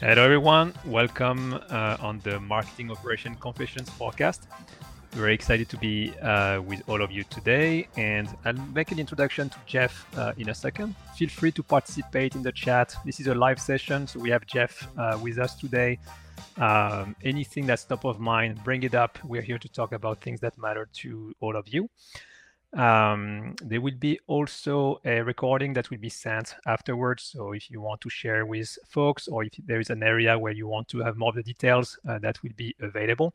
Hello, everyone. Welcome uh, on the Marketing Operation Confessions podcast. We're excited to be uh, with all of you today, and I'll make an introduction to Jeff uh, in a second. Feel free to participate in the chat. This is a live session, so we have Jeff uh, with us today. Um, anything that's top of mind, bring it up. We're here to talk about things that matter to all of you. Um, there will be also a recording that will be sent afterwards. So if you want to share with folks, or if there is an area where you want to have more of the details, uh, that will be available.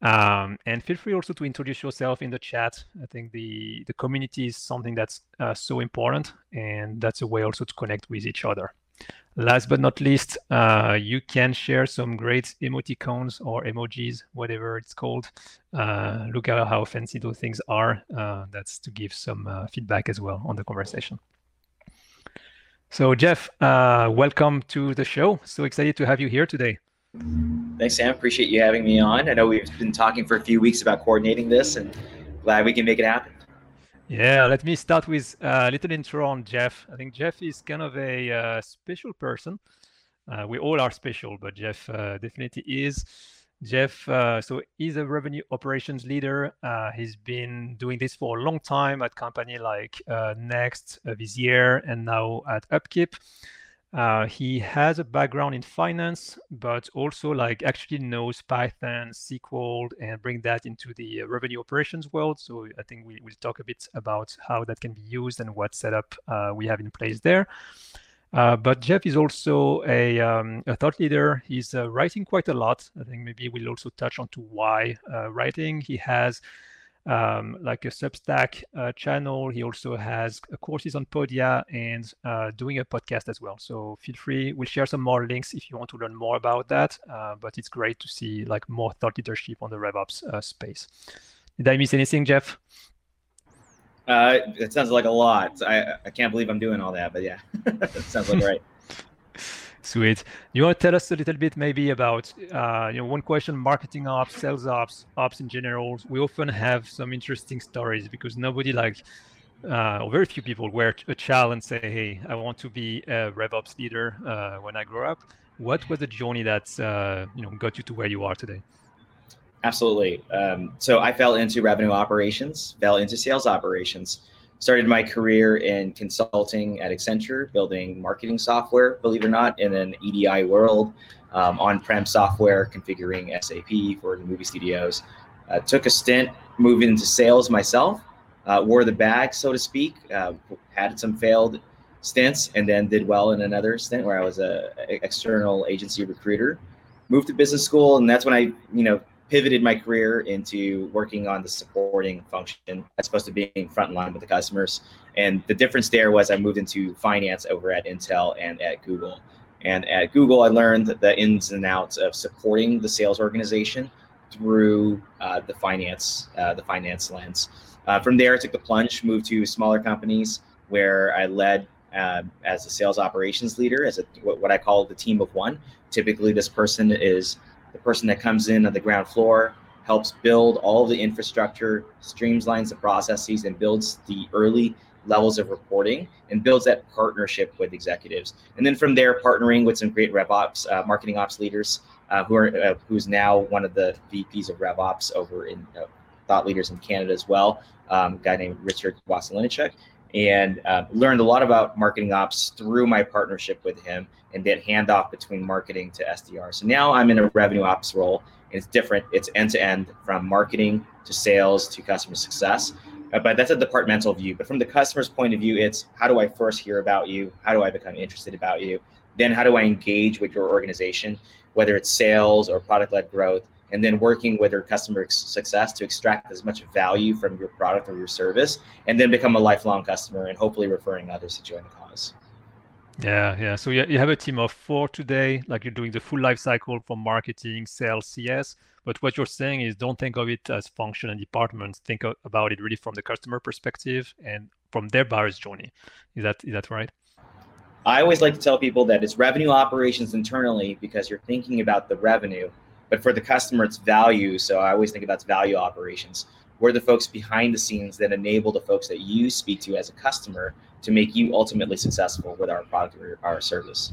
Um, and feel free also to introduce yourself in the chat. I think the the community is something that's uh, so important, and that's a way also to connect with each other. Last but not least, uh, you can share some great emoticons or emojis, whatever it's called. Uh, look at how fancy those things are. Uh, that's to give some uh, feedback as well on the conversation. So, Jeff, uh, welcome to the show. So excited to have you here today. Thanks, Sam. Appreciate you having me on. I know we've been talking for a few weeks about coordinating this, and glad we can make it happen. Yeah, let me start with a little intro on Jeff. I think Jeff is kind of a uh, special person. Uh, we all are special, but Jeff uh, definitely is. Jeff, uh, so he's a revenue operations leader. Uh, he's been doing this for a long time at company like uh, Next, Visier, and now at Upkeep. Uh, he has a background in finance, but also like actually knows Python, SQL, and bring that into the uh, revenue operations world. So I think we will talk a bit about how that can be used and what setup uh, we have in place there. Uh, but Jeff is also a, um, a thought leader. He's uh, writing quite a lot. I think maybe we'll also touch on to why uh, writing. He has um, like a Substack uh, channel. He also has courses on Podia and uh, doing a podcast as well. So feel free. We'll share some more links if you want to learn more about that. Uh, but it's great to see like more thought leadership on the RevOps uh, space. Did I miss anything, Jeff? Uh, it sounds like a lot. I, I can't believe I'm doing all that, but yeah, it sounds like right. Sweet. You want to tell us a little bit maybe about, uh, you know, one question, marketing ops, sales ops, ops in general. We often have some interesting stories because nobody like, uh, or very few people wear a child and say, hey, I want to be a RevOps leader uh, when I grow up. What was the journey that, uh, you know, got you to where you are today? Absolutely. Um, so I fell into revenue operations, fell into sales operations started my career in consulting at Accenture, building marketing software, believe it or not, in an EDI world, um, on-prem software, configuring SAP for the movie studios. Uh, took a stint moving into sales myself, uh, wore the bag, so to speak, uh, had some failed stints, and then did well in another stint where I was a, a external agency recruiter. Moved to business school, and that's when I, you know, pivoted my career into working on the supporting function as opposed to being frontline with the customers. And the difference there was I moved into finance over at Intel and at Google. And at Google, I learned the ins and outs of supporting the sales organization through uh, the finance uh, the finance lens. Uh, from there, I took the plunge, moved to smaller companies where I led uh, as a sales operations leader, as a, what I call the team of one. Typically, this person is the person that comes in on the ground floor helps build all the infrastructure, streamlines the processes, and builds the early levels of reporting and builds that partnership with executives. And then from there, partnering with some great RevOps, uh, marketing ops leaders, uh, who are uh, who's now one of the VPs of RevOps over in uh, thought leaders in Canada as well. Um, a guy named Richard Wasilinichek, and uh, learned a lot about marketing ops through my partnership with him and that handoff between marketing to SDR. So now I'm in a revenue ops role. It's different. It's end to end from marketing to sales to customer success. Uh, but that's a departmental view. But from the customer's point of view, it's how do I first hear about you? How do I become interested about you? Then how do I engage with your organization, whether it's sales or product led growth? And then working with your customer success to extract as much value from your product or your service and then become a lifelong customer and hopefully referring others to join the cause yeah, yeah. So you, you have a team of four today, like you're doing the full life cycle from marketing, sales, CS. But what you're saying is don't think of it as function and departments. Think about it really from the customer perspective and from their buyer's journey. Is that is that right? I always like to tell people that it's revenue operations internally because you're thinking about the revenue, but for the customer, it's value. So I always think about value operations. We're the folks behind the scenes that enable the folks that you speak to as a customer to make you ultimately successful with our product or our service.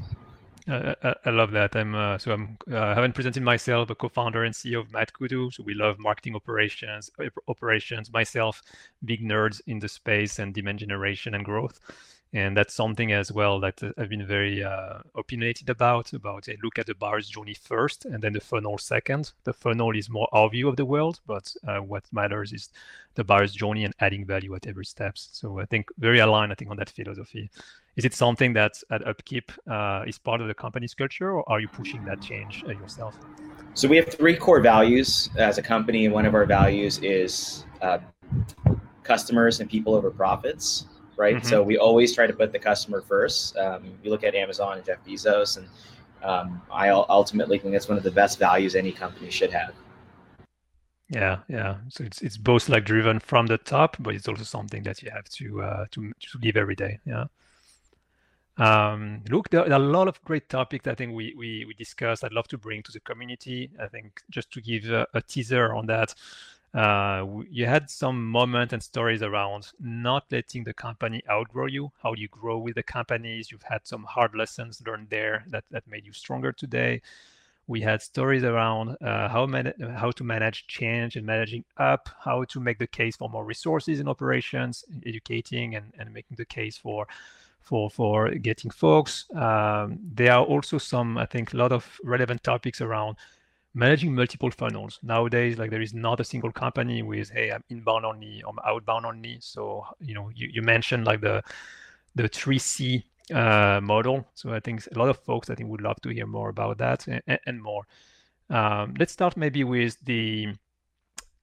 Uh, I, love that. I'm uh, so I'm uh, I presented myself, a co-founder and CEO of MadKudu. So we love marketing operations, operations. Myself, big nerds in the space and demand generation and growth and that's something as well that uh, I've been very uh, opinionated about. About look at the buyer's journey first, and then the funnel second. The funnel is more our view of the world, but uh, what matters is the buyer's journey and adding value at every step. So I think very aligned. I think on that philosophy. Is it something that at Upkeep uh, is part of the company's culture, or are you pushing that change uh, yourself? So we have three core values as a company, and one of our values is uh, customers and people over profits right? Mm-hmm. So we always try to put the customer first. Um, you look at Amazon and Jeff Bezos, and um, I ultimately think that's one of the best values any company should have. Yeah, yeah. So it's it's both like driven from the top, but it's also something that you have to uh, to to live every day. Yeah. Um, look, there, are a lot of great topics I think we, we, we discussed. I'd love to bring to the community. I think just to give a, a teaser on that, uh, you had some moment and stories around not letting the company outgrow you how you grow with the companies. You've had some hard lessons learned there that, that made you stronger today. We had stories around uh, how, man- how to manage change and managing up how to make the case for more resources in operations educating and, and making the case for for for getting folks. Um, there are also some i think a lot of relevant topics around managing multiple funnels. Nowadays like there is not a single company with hey i'm inbound only i'm outbound only. So you know you, you mentioned like the the 3c uh, model. So i think a lot of folks i think would love to hear more about that and, and more. Um, let's start maybe with the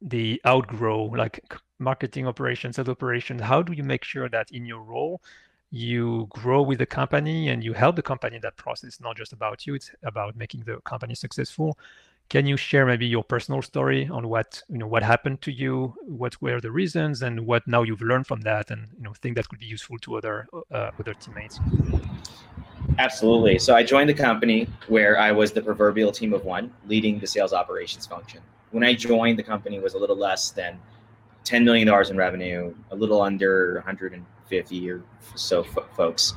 the outgrow like marketing operations sales operations. How do you make sure that in your role you grow with the company and you help the company in that process? It's not just about you it's about making the company successful can you share maybe your personal story on what you know what happened to you, what were the reasons, and what now you've learned from that, and you know think that could be useful to other uh, other teammates? Absolutely. So I joined the company where I was the proverbial team of one, leading the sales operations function. When I joined, the company was a little less than $10 million in revenue, a little under 150 or so f- folks.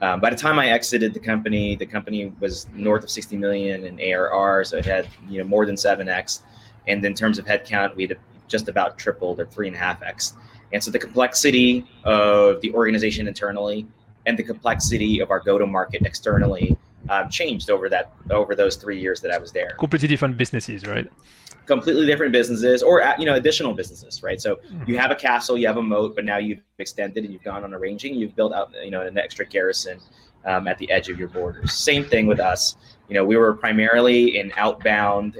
Um, by the time I exited the company, the company was north of 60 million in ARR, so it had you know more than seven x. And in terms of headcount, we had just about tripled or three and a half x. And so the complexity of the organization internally and the complexity of our go-to-market externally um, changed over that over those three years that I was there. Completely different businesses, right? Completely different businesses, or uh, you know, additional businesses, right? So mm-hmm. you have a castle, you have a moat, but now you've extended and you've gone on a ranging, you've built out, you know, an extra garrison um, at the edge of your borders. Same thing with us. You know, we were primarily an outbound,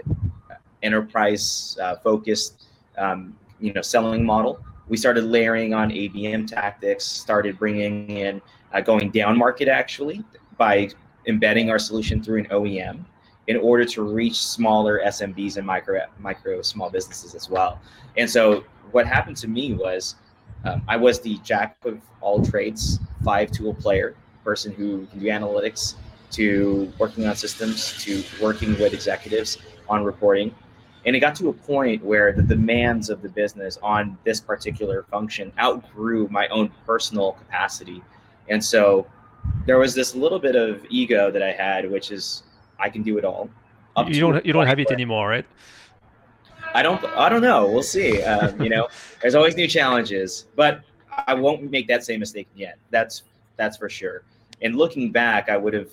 enterprise uh, focused, um, you know, selling model. We started layering on ABM tactics, started bringing in uh, going down market actually by embedding our solution through an OEM in order to reach smaller SMBs and micro micro small businesses as well. And so what happened to me was um, I was the jack of all trades, five tool player, person who can do analytics, to working on systems, to working with executives on reporting. And it got to a point where the demands of the business on this particular function outgrew my own personal capacity. And so there was this little bit of ego that I had, which is I can do it all. You don't you don't have it anymore, right? I don't I don't know. We'll see. Um, you know, there's always new challenges, but I won't make that same mistake again. That's that's for sure. And looking back, I would have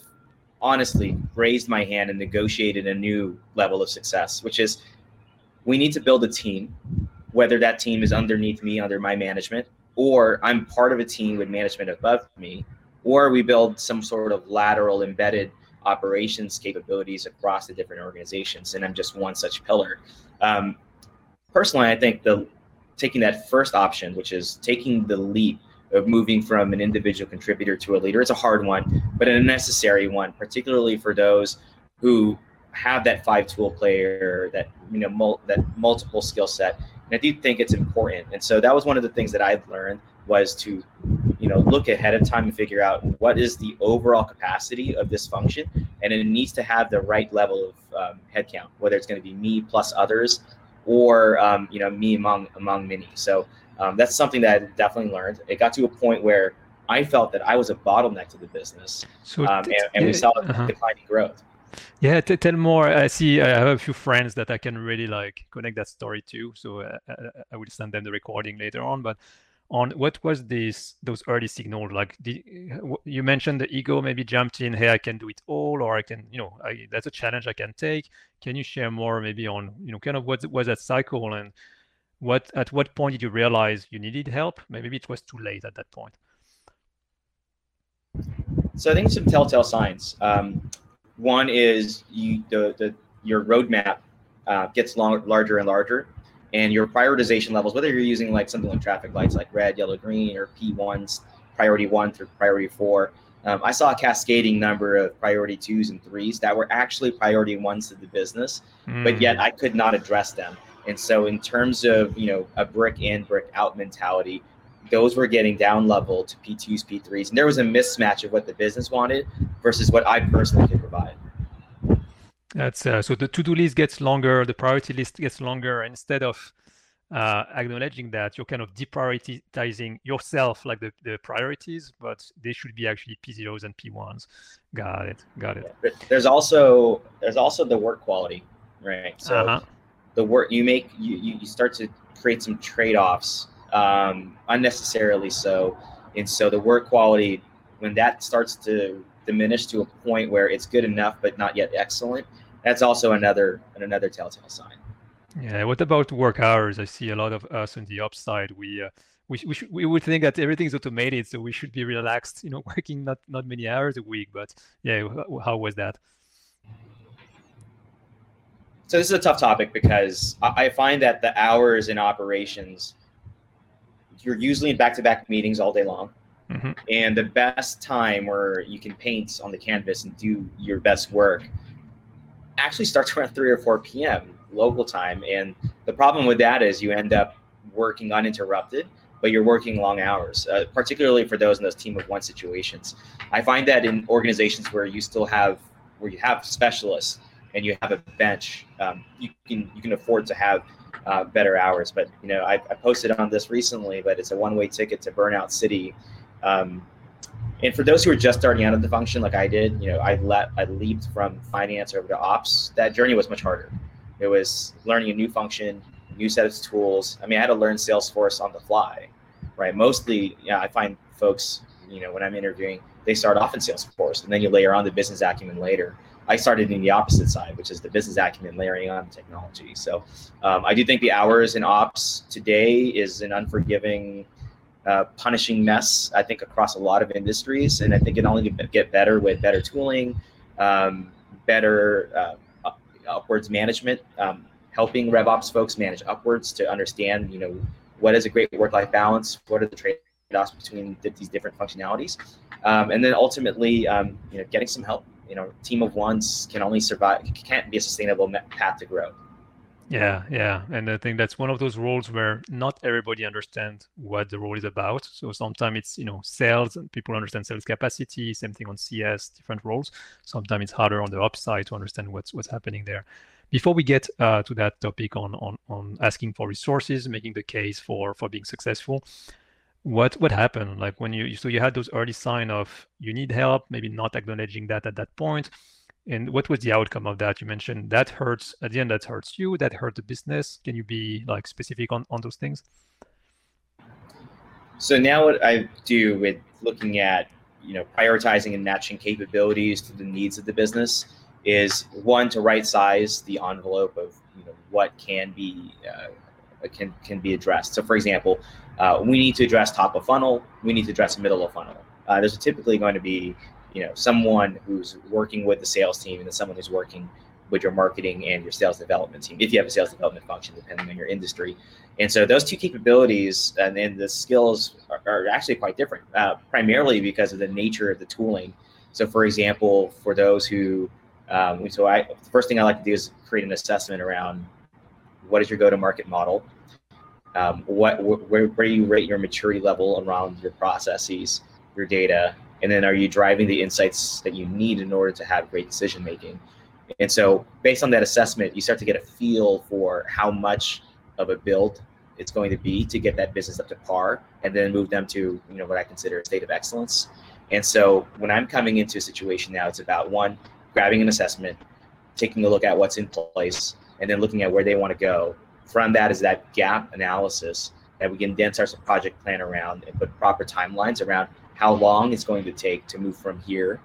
honestly raised my hand and negotiated a new level of success, which is we need to build a team, whether that team is underneath me, under my management, or I'm part of a team with management above me or we build some sort of lateral embedded operations capabilities across the different organizations. And I'm just one such pillar. Um, personally, I think the taking that first option, which is taking the leap of moving from an individual contributor to a leader, it's a hard one, but a necessary one, particularly for those who have that five tool player, that you know, mul- that multiple skill set. And I do think it's important. And so that was one of the things that I've learned was to you know look ahead of time and figure out what is the overall capacity of this function and it needs to have the right level of um, headcount whether it's going to be me plus others or um, you know me among among many so um, that's something that I definitely learned it got to a point where I felt that I was a bottleneck to the business, so um, and, and, we saw uh-huh. declining growth. Yeah, t- tell more. I see. I have a few friends that I can really like connect that story to. So uh, uh I will send them the recording later on. But on what was this those early signals? Like the, you mentioned the ego maybe jumped in hey i can do it all or i can you know I, that's a challenge i can take. Can you share more maybe on you know kind of what was that cycle and what at what point did you realize you needed help? Maybe it was too late at that point. So i think some telltale signs. Um, one is you the, the your roadmap uh, gets long, larger and larger and your prioritization levels, whether you're using like something like traffic lights like red, yellow, green, or P1s, priority one through priority four. Um, I saw a cascading number of priority twos and threes that were actually priority ones to the business, mm. but yet I could not address them. And so, in terms of you know a brick in, brick out mentality, those were getting down level to P2s, P3s, and there was a mismatch of what the business wanted versus what I personally could provide. That's uh, so the to-do list gets longer, the priority list gets longer. Instead of uh, acknowledging that you're kind of deprioritizing yourself, like the, the priorities, but they should be actually P0s and P1s. Got it. Got it. There's also there's also the work quality, right? So uh-huh. the work you make, you you start to create some trade-offs, um, unnecessarily so, and so the work quality when that starts to diminish to a point where it's good enough but not yet excellent that's also another another telltale sign. Yeah. What about work hours? I see a lot of us on the upside. We uh, we we, should, we would think that everything's automated, so we should be relaxed. You know, working not not many hours a week. But yeah, how was that? So this is a tough topic because I find that the hours in operations, you're usually in back-to-back meetings all day long. Mm-hmm. And the best time where you can paint on the canvas and do your best work actually starts around 3 or 4 p.m. local time. And the problem with that is you end up working uninterrupted, but you're working long hours, uh, particularly for those in those team of one situations. I find that in organizations where you still have where you have specialists and you have a bench, um, you can you can afford to have uh, better hours. But you know, I, I, posted on this recently, but it's a one-way ticket to Burnout City. Um, and for those who are just starting out of the function, like I did, you know, I let I leaped from finance over to ops. That journey was much harder. It was learning a new function, new set of tools. I mean, I had to learn Salesforce on the fly, right? Mostly, yeah, I find folks, you know, when I'm interviewing, they start off in Salesforce, and then you layer on the business acumen later. I started in the opposite side, which is the business acumen layering on technology. So um, I do think the hours in ops today is an unforgiving uh, punishing mess, I think, across a lot of industries. And I think it only get better with better tooling, um, better uh, upwards management, um, helping RevOps folks manage upwards to understand, you know, what is a great work-life balance, what are the trade-offs between these different functionalities, um, and then ultimately, um, you know, getting some help. You know, team of ones can only survive, can't be a sustainable path to growth. Yeah, yeah. And I think that's one of those roles where not everybody understands what the role is about. So sometimes it's, you know, sales and people understand sales capacity, same thing on CS, different roles. Sometimes it's harder on the upside to understand what's what's happening there. Before we get uh, to that topic on, on on asking for resources, making the case for for being successful, what what happened? Like when you so you had those early sign of you need help, maybe not acknowledging that at that point and what was the outcome of that? You mentioned that hurts at the end that hurts you that hurt the business. Can you be like specific on on those things? So now what i do with looking at you know prioritizing and matching capabilities to the needs of the business is one to right size the envelope of you know what can be uh, can can be addressed. So for example uh, we need to address top of funnel. We need to address middle of funnel. Uh, there's typically going to be you know someone who's working with the sales team and then someone who's working with your marketing and your sales development team if you have a sales development function depending on your industry. And so those two capabilities and, and the skills are, are, actually quite different uh, primarily because of the nature of the tooling. So for example for those who um, so I, the first thing i like to do is create an assessment around what is your go-to-market model? Um, what where, where do you rate your maturity level around your processes your data and then are you driving the insights that you need in order to have great decision making and so based on that assessment you start to get a feel for how much of a build it's going to be to get that business up to par and then move them to you know what I consider a state of excellence. And so when I'm coming into a situation now, it's about one, grabbing an assessment, taking a look at what's in place, and then looking at where they want to go. From that is that gap analysis that we can then start a project plan around and put proper timelines around how long it's going to take to move from here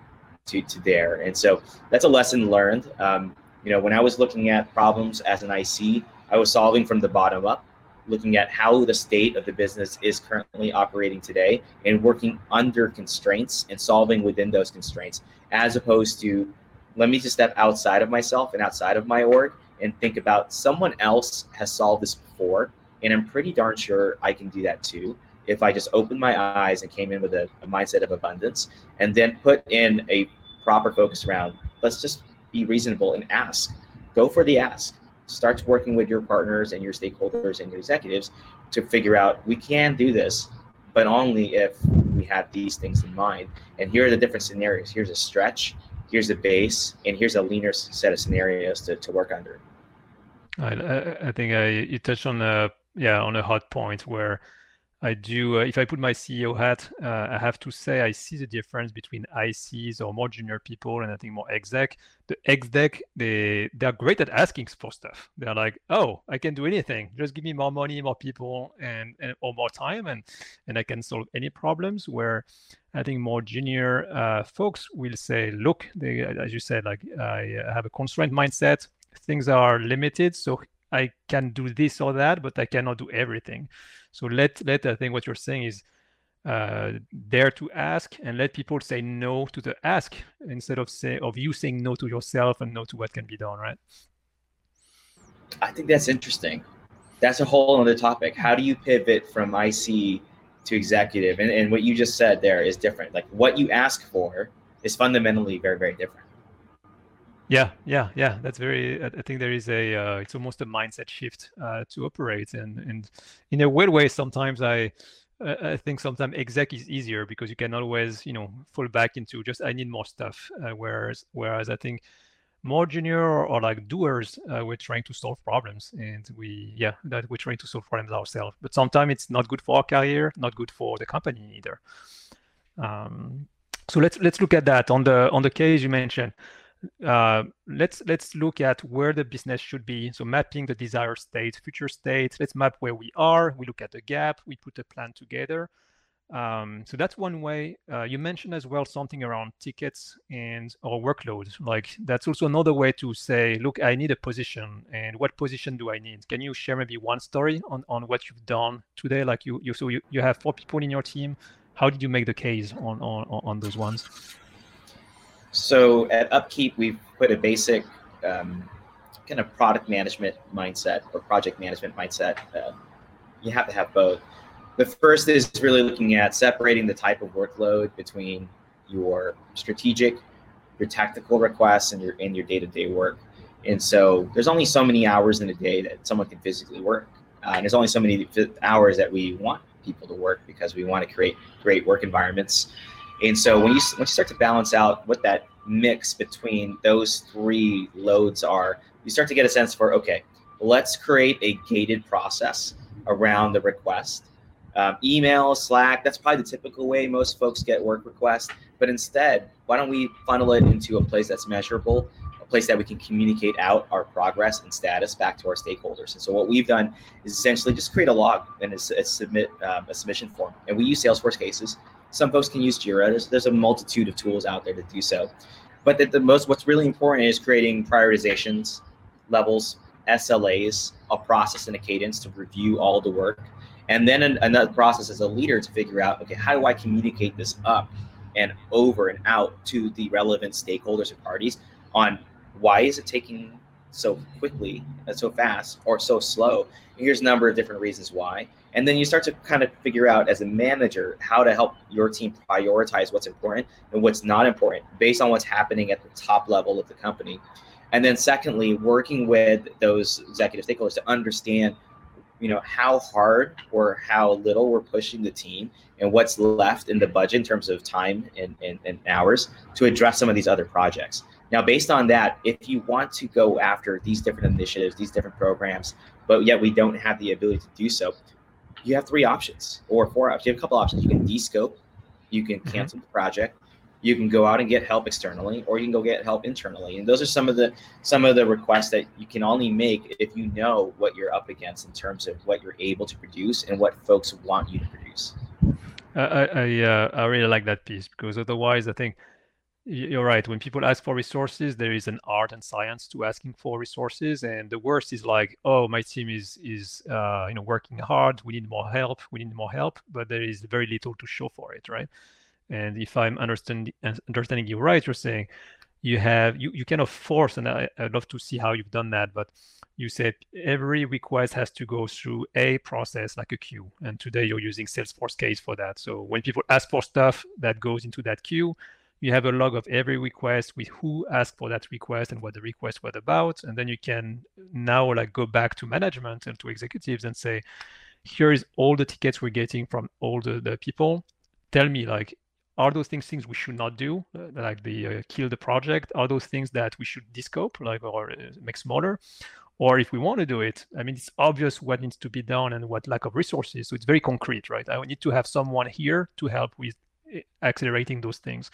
to, to there. And so that's a lesson learned. Um, you know, when I was looking at problems as an IC, I was solving from the bottom up, looking at how the state of the business is currently operating today and working under constraints and solving within those constraints, as opposed to let me just step outside of myself and outside of my org and think about someone else has solved this before. And I'm pretty darn sure I can do that too if I just opened my eyes and came in with a, a mindset of abundance and then put in a proper focus around let's just be reasonable and ask. Go for the ask. Start working with your partners and your stakeholders and your executives to figure out we can do this, but only if we have these things in mind. And here are the different scenarios. Here's a stretch, here's a base, and here's a leaner set of scenarios to, to work under. I, I think you touched on a yeah on a hot point where I do, uh, if I put my CEO hat, uh, I have to say I see the difference between ICs or more junior people and I think more exec. The exec, they, they're great at asking for stuff. They're like, oh, I can do anything. Just give me more money, more people, and, and or more time, and, and I can solve any problems. Where I think more junior uh, folks will say, look, they, as you said, like I have a constraint mindset. Things are limited, so I can do this or that, but I cannot do everything. So let let I think what you're saying is uh, dare to ask and let people say no to the ask instead of say of you saying no to yourself and no to what can be done, right? I think that's interesting. That's a whole other topic. How do you pivot from IC to executive? And, and what you just said there is different. Like what you ask for is fundamentally very, very different. Yeah, yeah, yeah. That's very. I think there is a. Uh, it's almost a mindset shift uh, to operate, and and in a weird way, sometimes I. I think sometimes exec is easier because you can always, you know, fall back into just I need more stuff. Uh, whereas, whereas I think more junior or, or like doers, uh, we're trying to solve problems, and we, yeah, that we're trying to solve problems ourselves. But sometimes it's not good for our career, not good for the company either. Um, so let's let's look at that on the on the case you mentioned uh, let's let's look at where the business should be. So mapping the desired state, future state. Let's map where we are. We look at the gap. We put a plan together. Um, so that's one way. Uh, you mentioned as well something around tickets and or workload. Like that's also another way to say, look, I need a position, and what position do I need? Can you share maybe one story on, on what you've done today? Like you, you so you, you have four people in your team. How did you make the case on on, on those ones? So at Upkeep, we've put a basic um, kind of product management mindset or project management mindset. Uh, you have to have both. The first is really looking at separating the type of workload between your strategic, your tactical requests, and your and your day-to-day work. And so there's only so many hours in a day that someone can physically work, uh, and there's only so many hours that we want people to work because we want to create great work environments. And so when you once you start to balance out what that mix between those three loads are, you start to get a sense for okay, let's create a gated process around the request. Um, email, Slack, that's probably the typical way most folks get work requests. But instead, why don't we funnel it into a place that's measurable, a place that we can communicate out our progress and status back to our stakeholders. And so what we've done is essentially just create a log and a, a submit um, a submission form. And we use Salesforce cases. Some folks can use Jira. There's, there's a multitude of tools out there to do so. But the, the most what's really important is creating prioritizations, levels, SLAs, a process and a cadence to review all the work, and then an, another process as a leader to figure out okay how do I communicate this up and over and out to the relevant stakeholders and parties on why is it taking so quickly and so fast or so slow. And here's a number of different reasons why. And then you start to kind of figure out as a manager how to help your team prioritize what's important and what's not important based on what's happening at the top level of the company. And then secondly, working with those executive stakeholders to understand you know how hard or how little we're pushing the team and what's left in the budget in terms of time and, and, and hours to address some of these other projects now based on that if you want to go after these different initiatives these different programs but yet we don't have the ability to do so. You have three options or four options. You have a couple options. You can descope, you can mm-hmm. cancel mm-hmm. the project, you can go out and get help externally or you can go get help internally and those are some of the some of the requests that you can only make if you know what you're up against in terms of what you're able to produce and what folks want you to produce i i, uh, I really like that piece because otherwise i think you're right when people ask for resources there is an art and science to asking for resources and the worst is like oh my team is is uh, you know working hard we need more help we need more help but there is very little to show for it right and if I'm understanding understanding you right, you're saying you have you, you kind of force, and I, I'd love to see how you've done that, but you said every request has to go through a process like a queue. And today you're using Salesforce case for that. So when people ask for stuff that goes into that queue, you have a log of every request with who asked for that request and what the request was about. And then you can now like go back to management and to executives and say, here is all the tickets we're getting from all the, the people. Tell me like are those things things we should not do, uh, like the uh, kill the project? Are those things that we should descope, like or uh, make smaller? Or if we want to do it, I mean, it's obvious what needs to be done and what lack of resources. So it's very concrete, right? I need to have someone here to help with accelerating those things.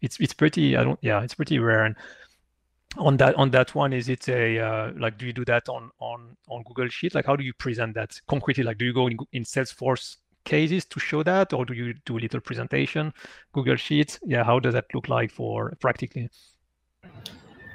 It's it's pretty. I don't. Yeah, it's pretty rare. And on that on that one, is it a uh, like? Do you do that on on on Google Sheet? Like, how do you present that concretely? Like, do you go in, in Salesforce cases to show that, or do you do a little presentation, Google Sheets? Yeah, how does that look like for practically?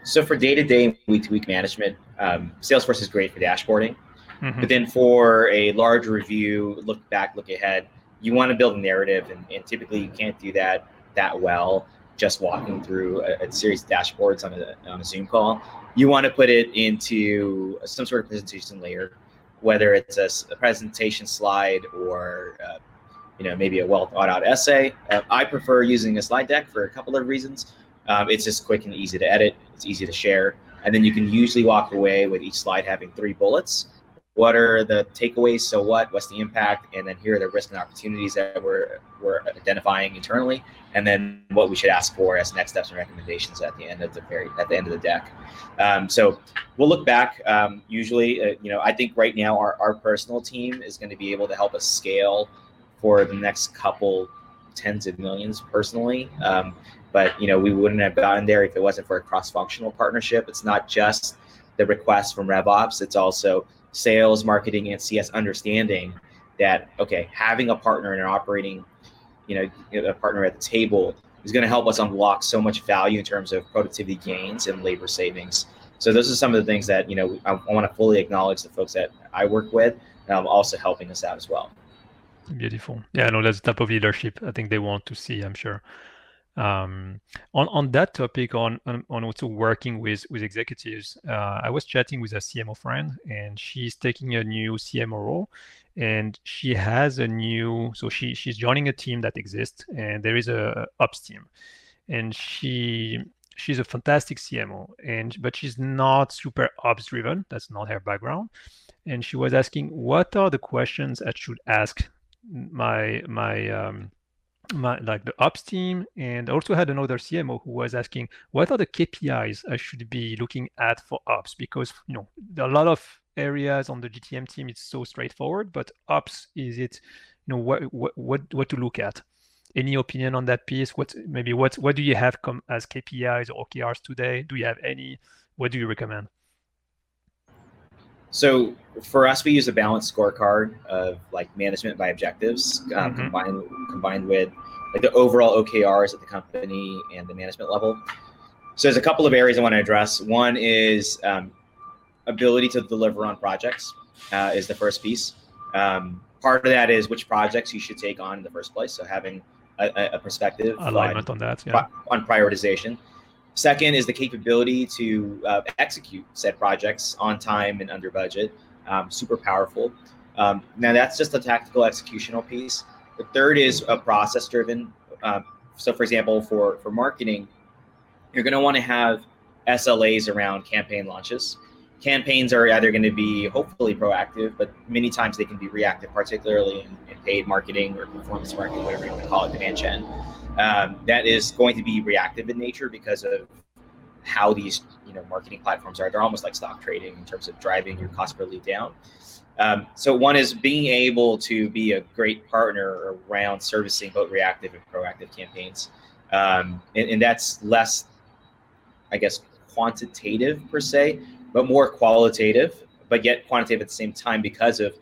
So for day-to-day, week-to-week management, um, Salesforce is great for dashboarding. Mm-hmm. But then for a large review, look back, look ahead, you want to build a narrative, and, and typically you can't do that that well just walking through a, a, series of dashboards on a, on a Zoom call. You want to put it into some sort of presentation layer whether it's a, a presentation slide or uh, you know maybe a well thought out essay. Uh, I prefer using a slide deck for a couple of reasons. Um, it's just quick and easy to edit. It's easy to share, and then you can usually walk away with each slide having three bullets what are the takeaways so what what's the impact and then here are the risks and opportunities that we're we're identifying internally and then what we should ask for as next steps and recommendations at the end of the very at the end of the deck um, so we'll look back um, usually uh, you know i think right now our, our personal team is going to be able to help us scale for the next couple tens of millions personally um, but you know we wouldn't have gotten there if it wasn't for a cross-functional partnership it's not just the request from RevOps. It's also sales, marketing, and CS understanding that okay, having a partner and an operating, you know, a partner at the table is going to help us unlock so much value in terms of productivity gains and labor savings. So those are some of the things that you know I, I want to fully acknowledge the folks that I work with, um, also helping us out as well. Beautiful. Yeah, no, that's the type of leadership I think they want to see. I'm sure. Um, on on that topic, on, on, on also working with with executives, uh, I was chatting with a CMO friend, and she's taking a new CMO role, and she has a new. So she she's joining a team that exists, and there is a ops team, and she she's a fantastic CMO, and but she's not super ops driven. That's not her background, and she was asking what are the questions I should ask my my um, my like the ops team and I also had another CMO who was asking what are the KPIs I should be looking at for ops? Because you know there are a lot of areas on the GTM team it's so straightforward but ops is it you know what what what, what to look at? Any opinion on that piece? What maybe what what do you have come as KPIs or OKRs today? Do you have any? What do you recommend so for us, we use a balanced scorecard of like management by objectives um, mm-hmm. combined combined with like the overall OKRs at the company and the management level. So there's a couple of areas I want to address. One is um, ability to deliver on projects uh, is the first piece. Um, part of that is which projects you should take on in the first place. So having a, a perspective alignment on, on that yeah. on prioritization. Second is the capability to uh, execute said projects on time and under budget. Um, super powerful. Um, now that's just a tactical executional piece. The third is a process driven. Um, so, for example, for for marketing, you're going to want to have SLAs around campaign launches. Campaigns are either going to be hopefully proactive, but many times they can be reactive, particularly in, in paid marketing or performance marketing, whatever you want to call it, demand gen um, that is going to be reactive in nature because of how these you know marketing platforms are. They're almost like stock trading in terms of driving your cost per lead down. Um, so one is being able to be a great partner around servicing both reactive and proactive campaigns, um, and, and that's less, I guess, quantitative per se, but more qualitative, but yet quantitative at the same time because of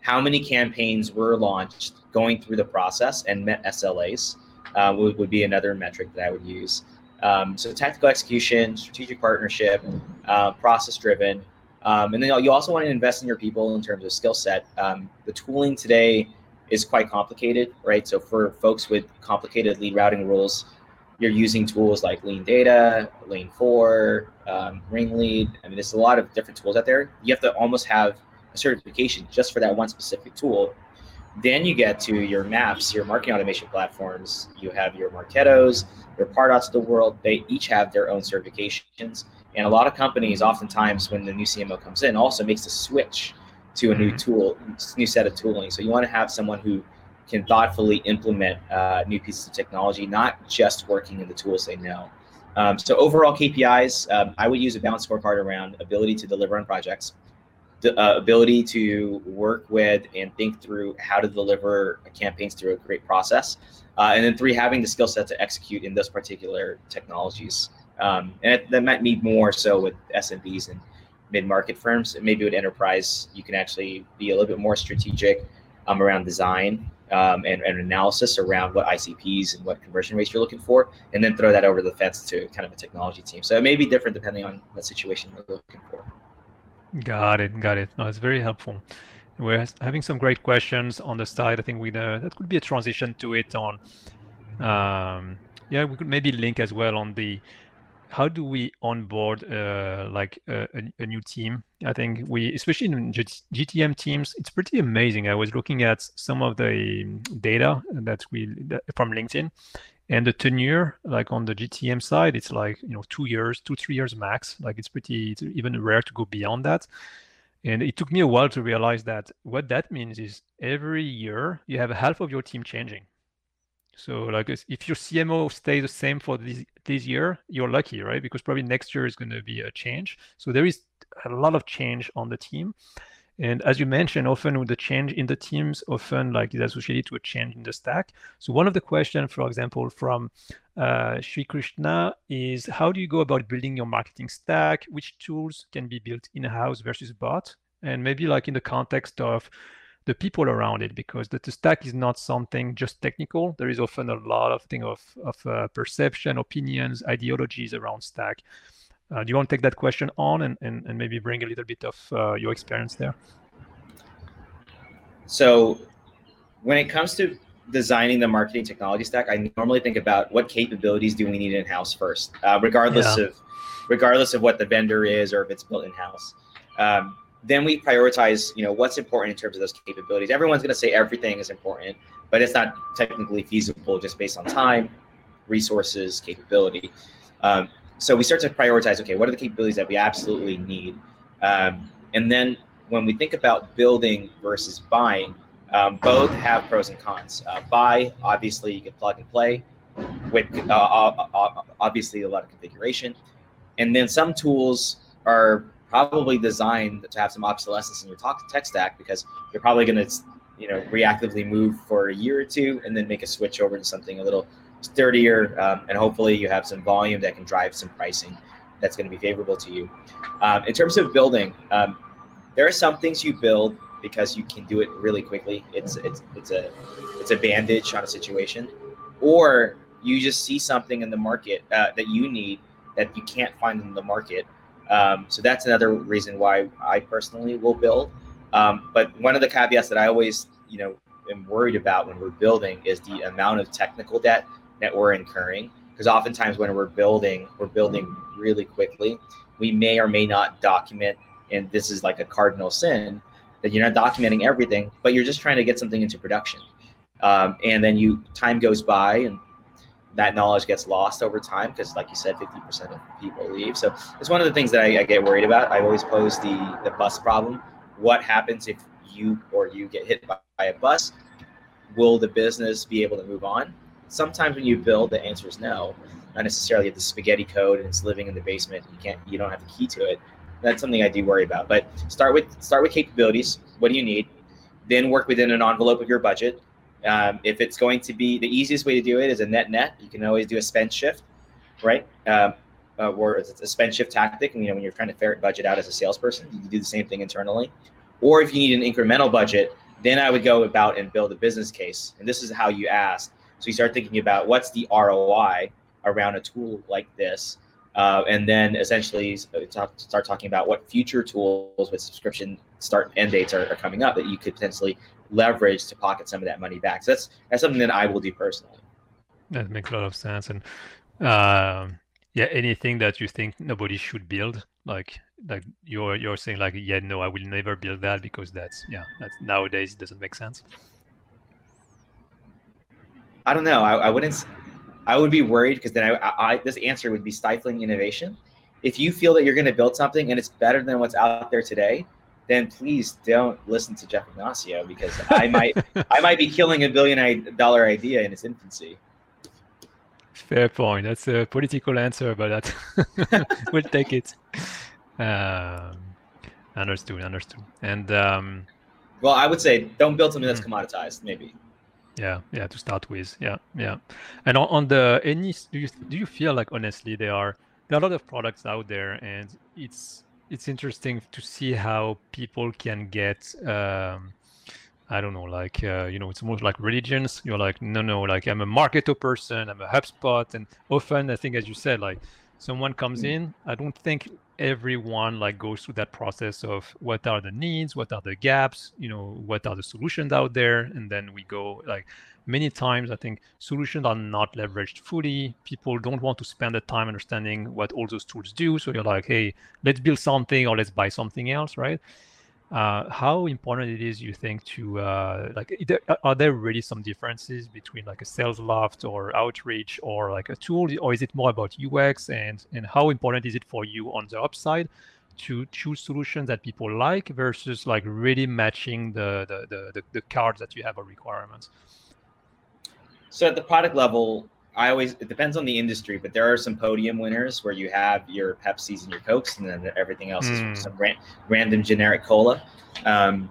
how many campaigns were launched going through the process and met SLAs uh, would, would be another metric that I would use. Um, so tactical execution, strategic partnership, uh, process driven. Um, and then you also want to invest in your people in terms of skill set. Um, the tooling today is quite complicated, right? So for folks with complicated lead routing rules, you're using tools like LeanData, Lane 4, um, Ringlead. I mean, there's a lot of different tools out there. You have to almost have a certification just for that one specific tool then you get to your maps, your marketing automation platforms. You have your Marketos, your Pardots of the world. They each have their own certifications. And a lot of companies, oftentimes, when the new CMO comes in, also makes a switch to a new mm-hmm. tool, new set of tooling. So you want to have someone who can thoughtfully implement uh, new pieces of technology, not just working in the tools they know. Um, so overall KPIs, um, I would use a balanced scorecard around ability to deliver on projects, the uh, ability to work with and think through how to deliver campaigns through a great process. Uh, and then three, having the skill set to execute in those particular technologies. Um, and it, that might be more so with SMBs and mid-market firms. Maybe with enterprise, you can actually be a little bit more strategic um, around design um, and, and, analysis around what ICPs and what conversion rates you're looking for, and then throw that over the fence to kind of a technology team. So it may be different depending on what situation you're looking for. Got it. Got it. No, it's very helpful. We're having some great questions on the side. I think we uh, that could be a transition to it on. Um, yeah, we could maybe link as well on the how do we onboard uh, like a, a, new team. I think we, especially in GTM teams, it's pretty amazing. I was looking at some of the data that we that, from LinkedIn, and the tenure like on the gtm side it's like you know two years two three years max. Like it's pretty it's even rare to go beyond that. And it took me a while to realize that what that means is every year you have half of your team changing. So like if your cmo stays the same for this this year you're lucky right? Because probably next year is going to be a change. So there is a lot of change on the team and as you mentioned, often with the change in the teams, often like is associated to a change in the stack. So one of the questions, for example, from uh, Sri Krishna is how do you go about building your marketing stack? Which tools can be built in-house versus bought? And maybe like in the context of the people around it, because the, the stack is not something just technical. There is often a lot of thing of, of uh, perception, opinions, ideologies around stack. Uh, do you want to take that question on and, and, and maybe bring a little bit of uh, your experience there? So, when it comes to designing the marketing technology stack, I normally think about what capabilities do we need in house first, uh, regardless yeah. of regardless of what the vendor is or if it's built in house. Um, then we prioritize, you know, what's important in terms of those capabilities. Everyone's going to say everything is important, but it's not technically feasible just based on time, resources, capability. Um, so we start to prioritize okay what are the capabilities that we absolutely need? Um, and then when we think about building versus buying um, both have pros and cons. Uh, buy obviously you can plug and play with uh, uh, uh obviously a lot of configuration. And then some tools are probably designed to have some obsolescence in your tech stack because you're probably going to you know reactively move for a year or two and then make a switch over to something a little sturdier, um, and hopefully you have some volume that can drive some pricing that's going to be favorable to you. Um, in terms of building, um, there are some things you build because you can do it really quickly. It's it's it's a it's a bandage on a situation, or you just see something in the market uh, that you need that you can't find in the market. Um, so that's another reason why I personally will build. Um, but one of the caveats that I always you know am worried about when we're building is the amount of technical debt that we're incurring because oftentimes when we're building we're building really quickly we may or may not document and this is like a cardinal sin that you're not documenting everything but you're just trying to get something into production. Um, and then you time goes by and that knowledge gets lost over time because like you said 50% of people leave. So it's one of the things that I, I get worried about. I always pose the the bus problem. What happens if you or you get hit by, by a bus? Will the business be able to move on sometimes when you build, the answer is no. not necessarily the spaghetti code and it's living in the basement. You can't, you don't have the key to it. That's something I do worry about. But start with start with capabilities. What do you need? Then work within an envelope of your budget. Um, if it's going to be the easiest way to do it is a net net. You can always do a spend shift, right? Um, uh, or it's a spend shift tactic. And, you know, when you're trying to ferret budget out as a salesperson, you can do the same thing internally. Or if you need an incremental budget, then I would go about and build a business case. And this is how you ask. So you start thinking about what's the ROI around a tool like this. Uh, and then essentially talk, start talking about what future tools with subscription start end dates are, are, coming up that you could potentially leverage to pocket some of that money back. So that's that's something that I will do personally. That makes a lot of sense. And uh, yeah, anything that you think nobody should build, like like you're you're saying like yeah no I will never build that because that's yeah that's nowadays it doesn't make sense. I don't know. I, I wouldn't. I would be worried because then I, I, this answer would be stifling innovation. If you feel that you're going to build something and it's better than what's out there today, then please don't listen to Jeff Ignacio because I might I might be killing a billion dollar idea in its infancy. Fair point. That's a political answer, but that we'll take it. Um, understood. Understood. And um, well, I would say don't build something that's hmm. commoditized. Maybe yeah yeah to start with. Yeah yeah. And on, on the any do you do you feel like honestly there are there are a lot of products out there and it's it's interesting to see how people can get um i don't know like uh, you know it's almost like religions. You're like no no like i'm a marketer person i'm a hubspot. And often i think as you said like someone comes mm. in i don't think everyone like goes through that process of what are the needs what are the gaps you know what are the solutions out there and then we go like many times i think solutions are not leveraged fully. People don't want to spend the time understanding what all those tools do. So you're like hey let's build something or let's buy something else right uh, how important it is you think to uh, like are there really some differences between like a Salesloft or outreach or like a tool? Or is it more about ux and and how important is it for you on the upside to choose solutions that people like versus like really matching the the the, the, the cards that you have or requirements? So at the product level I always it depends on the industry, but there are some podium winners where you have your Pepsis and your Cokes, and then everything else mm. is hmm. some ran, random generic cola. Um,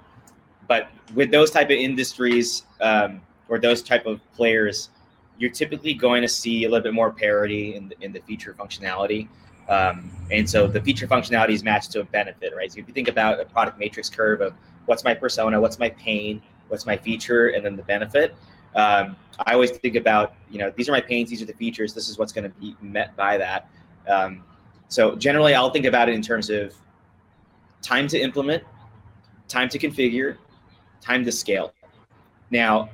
but with those type of industries um, or those type of players, you're typically going to see a little bit more parity in the, in the feature functionality. Um, and so the feature functionality is matched to a benefit, right? So if you think about a product matrix curve of what's my persona, what's my pain, what's my feature, and then the benefit, um, I always think about, you know, these are my pains, these are the features, this is what's going to be met by that. Um, so generally, I'll think about it in terms of time to implement, time to configure, time to scale. Now,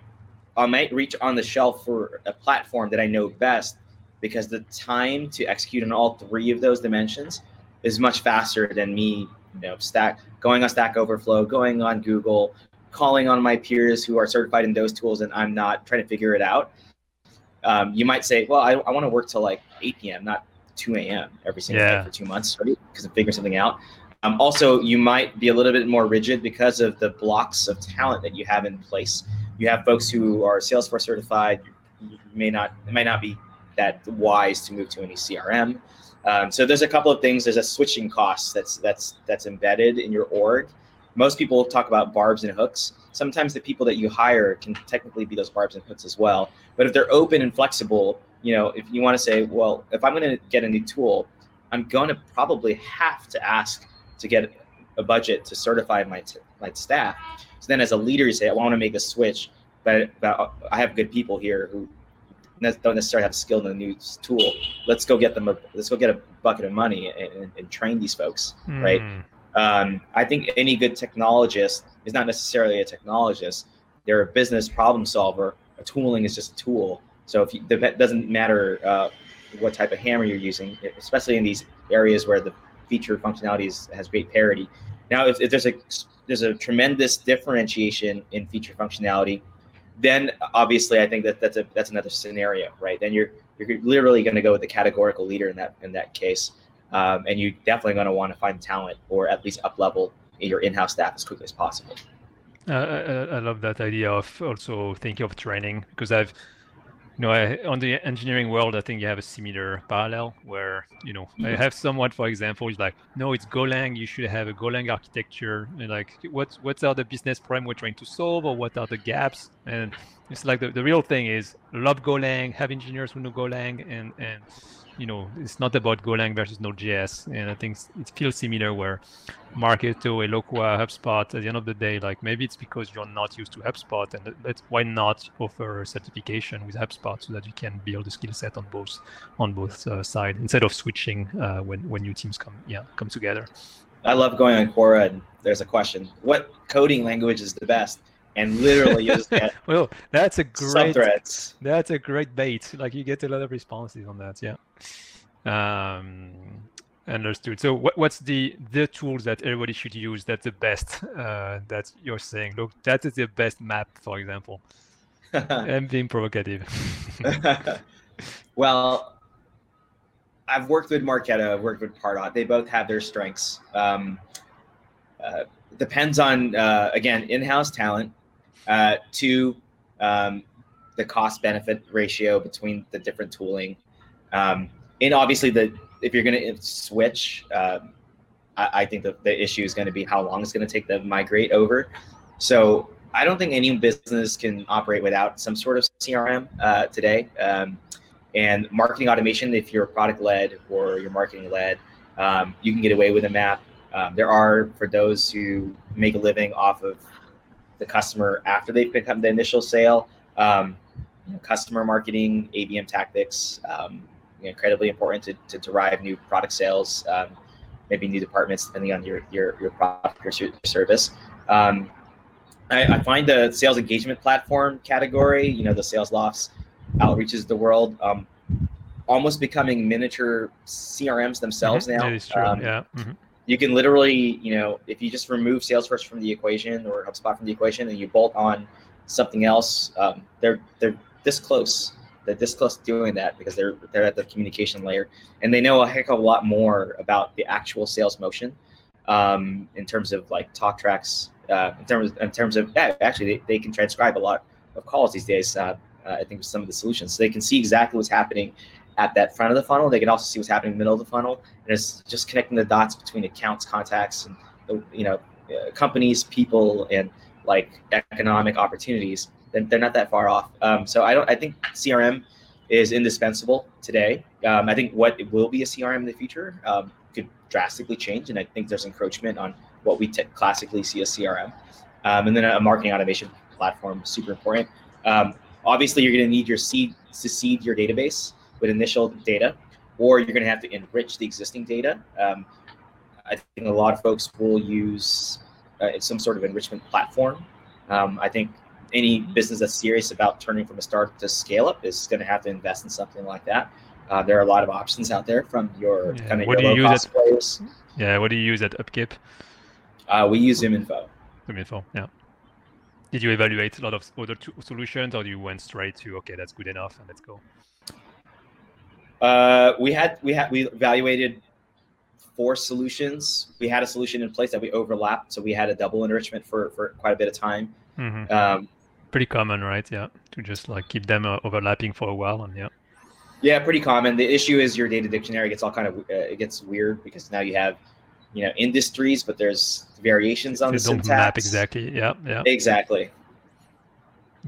I might reach on the shelf for a platform that I know best because the time to execute on all three of those dimensions is much faster than me, you know, stack going on Stack Overflow, going on Google, calling on my peers who are certified in those tools and I'm not trying to figure it out. Um, you might say, well, I, I want to work till like 8 p.m., not 2 a.m. every single yeah. day for two months, right? Because I'm figuring something out. Um, also, you might be a little bit more rigid because of the blocks of talent that you have in place. You have folks who are Salesforce certified. You may not, it might not be that wise to move to any CRM. Um, so there's a couple of things. There's a switching cost that's that's that's embedded in your org most people talk about barbs and hooks. Sometimes the people that you hire can technically be those barbs and hooks as well. But if they're open and flexible, you know, if you want to say, well, if I'm going to get a new tool, I'm going to probably have to ask to get a budget to certify my t- my staff. So then, as a leader, you say, I want to make a switch, but, but I have good people here who don't necessarily have skill in the new tool. Let's go get them. A, let's go get a bucket of money and, and, train these folks, mm. right? Um, I think any good technologist is not necessarily a technologist. They're a business problem solver. A tooling is just a tool. So if you, it doesn't matter uh, what type of hammer you're using, especially in these areas where the feature functionality is, has great parity. Now, if, if there's a there's a tremendous differentiation in feature functionality, then obviously I think that that's a that's another scenario, right? Then you're you're literally going to go with the categorical leader in that in that case um, and you're definitely going to want to find talent or at least up level your in-house staff as quickly as possible. Uh, I, I, love that idea of also thinking of training because I've you know, I, on the engineering world, I think you have a similar parallel where, you know, I have someone, for example, who's like, no, it's Golang. You should have a Golang architecture. And like, what what are the business problem we're trying to solve, or what are the gaps? And it's like the, the real thing is love Golang, have engineers who know Golang, and and you know, it's not about Golang versus Node.js. And I think it feels similar where Marketo, Eloqua, HubSpot, at the end of the day, like maybe it's because you're not used to HubSpot and let's why not offer a certification with HubSpot so that you can build a skill set on both on both uh, sides instead of switching uh, when, when new teams come yeah come together. I love going on Quora and there's a question. What coding language is the best? And literally you just get well that's a great threads that's a great bait. Like you get a lot of responses on that yeah. Um understood. So what, what's the the tools that everybody should use that's the best uh that you're saying? Look that is the best map for example. I'm being provocative. Well i've worked with marketo i've worked with pardot. They both have their strengths. Um uh, depends on uh, again in-house talent uh, two, um, the cost benefit ratio between the different tooling. Um, and obviously, the if you're going to switch, uh, I, I, think the, the issue is going to be how long it's going to take to migrate over. So I don't think any business can operate without some sort of CRM uh, today. Um, and marketing automation, if you're product led or you're marketing led, um, you can get away with a map. Um, there are for those who make a living off of the customer after they've become the initial sale. Um, you know, customer marketing, ABM tactics, um, incredibly important to, to derive new product sales, um, maybe new departments depending on your your, your product or service. Um, I, I, find the sales engagement platform category, you know, the Saleslofts, outreaches the world, um, almost becoming miniature CRMs themselves mm-hmm. now. That is true. Um, yeah. Mm-hmm you can literally, you know, if you just remove Salesforce from the equation or HubSpot from the equation and you bolt on something else, um, they're they're this close. They're this close to doing that because they're they're at the communication layer and they know a heck of a lot more about the actual sales motion um, in terms of like talk tracks. Uh, in terms in terms of yeah, actually they, they can transcribe a lot of calls these days. Uh, uh, I think with some of the solutions, so they can see exactly what's happening at that front of the funnel. They can also see what's happening in the middle of the funnel, and it's just connecting the dots between accounts, contacts, and you know, uh, companies, people, and like economic opportunities. Then they're not that far off. Um, so I don't. I think CRM is indispensable today. Um, I think what will be a CRM in the future um, could drastically change, and I think there's encroachment on what we t- classically see as CRM. Um, and then a marketing automation platform, super important. Um, obviously, you're going to need your seed to seed your database with initial data, or you're going to have to enrich the existing data. Um, I think a lot of folks will use uh, some sort of enrichment platform. Um, I think any business that's serious about turning from a start to scale up is going to have to invest in something like that. Uh, there are a lot of options out there from your yeah. kind of what your low cost players. Yeah, what do you use at Upkeep? Uh, we use ZoomInfo. ZoomInfo, yeah. Did you evaluate a lot of other solutions, or you went straight to okay, that's good enough, and let's go? Uh, we had we had we evaluated four solutions. We had a solution in place that we overlapped, so we had a double enrichment for for quite a bit of time. Mm-hmm. Um, pretty common, right? Yeah, to just like keep them uh, overlapping for a while, and yeah. Yeah, pretty common. The issue is your data dictionary gets all kind of uh, it gets weird because now you have you know industries, but there's variations on they the don't syntax. map exactly. Yeah, yeah. Exactly.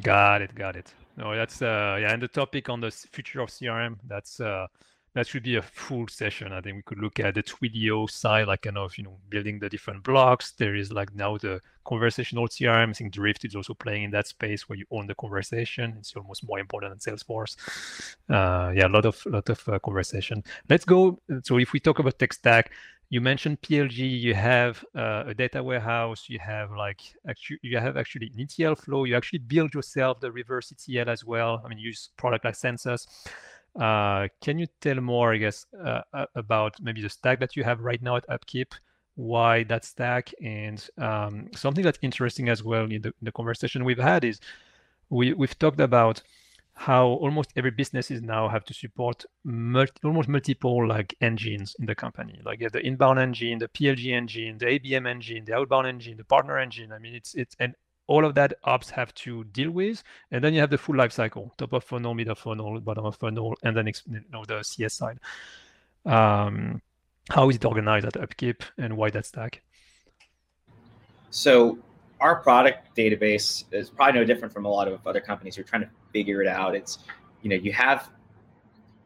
Got it. Got it. No, that's uh, yeah, and the topic on the future of CRM. That's uh, that should be a full session. I think we could look at the Twilio side, like kind of you know building the different blocks. There is like now the conversational CRM. I think Drift is also playing in that space where you own the conversation. It's almost more important than Salesforce. Uh, yeah, a lot of lot of uh, conversation. Let's go. So if we talk about tech stack, you mentioned PLG, you have uh, a data warehouse, you have like actually you have actually an ETL flow, you actually build yourself the reverse ETL as well. I mean, use product like Census. Uh, can you tell more, I guess, uh, about maybe the stack that you have right now at Upkeep? Why that stack? And um, something that's interesting as well in the, conversation we've had is we, we've talked about how almost every business is now have to support almost multiple like engines in the company. Like you have the inbound engine, the PLG engine, the ABM engine, the outbound engine, the partner engine. I mean, it's it's and all of that ops have to deal with, and then you have the full life cycle: top of funnel, middle funnel, bottom of funnel, and then you know, the CS side. Um, how is it organized at Upkeep, and why that stack? So our product database is probably no different from a lot of other companies who are trying to figure it out. It's you know you have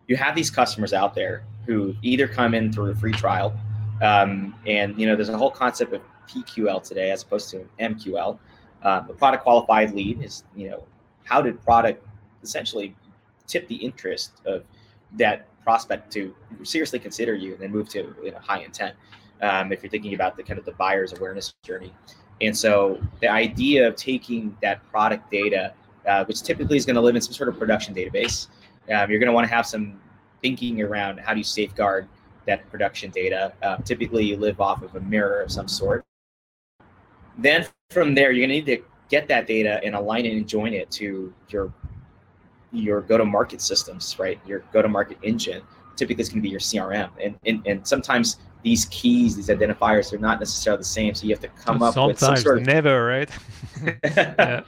you have these customers out there who either come in through a free trial, um, and you know there's a whole concept of PQL today as opposed to MQL. Um, the product qualified lead is you know how did product essentially tip the interest of that prospect to seriously consider you and then move to you know, high intent um, if you're thinking about the kind of the buyer's awareness journey. And so the idea of taking that product data, uh, which typically is going to live in some sort of production database, um, you're going to want to have some thinking around how do you safeguard that production data. Um, typically, you live off of a mirror of some sort. Then from there, you're going to need to get that data and align it and join it to your your go-to-market systems, right? Your go-to-market engine. Typically, it's going to be your CRM, and, and and sometimes these keys, these identifiers, they're not necessarily the same. So you have to come up with some sort of never, right? yeah.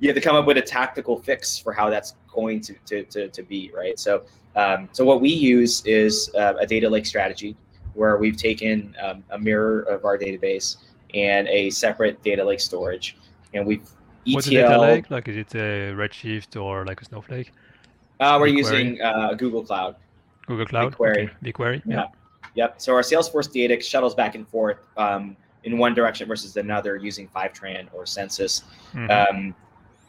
You have to come up with a tactical fix for how that's going to to to, to be, right? So um, so what we use is uh, a data lake strategy where we've taken um, a mirror of our database and a separate data lake storage, and we've ETL. What's a data lake? Like, is it a Redshift or like a Snowflake? Uh, we're BigQuery? using uh, Google Cloud. Google Cloud. BigQuery. Okay. BigQuery. Yeah. yeah. Yep. So our Salesforce data shuttles back and forth um, in one direction versus another using Fivetran or Census. Mm-hmm. Um,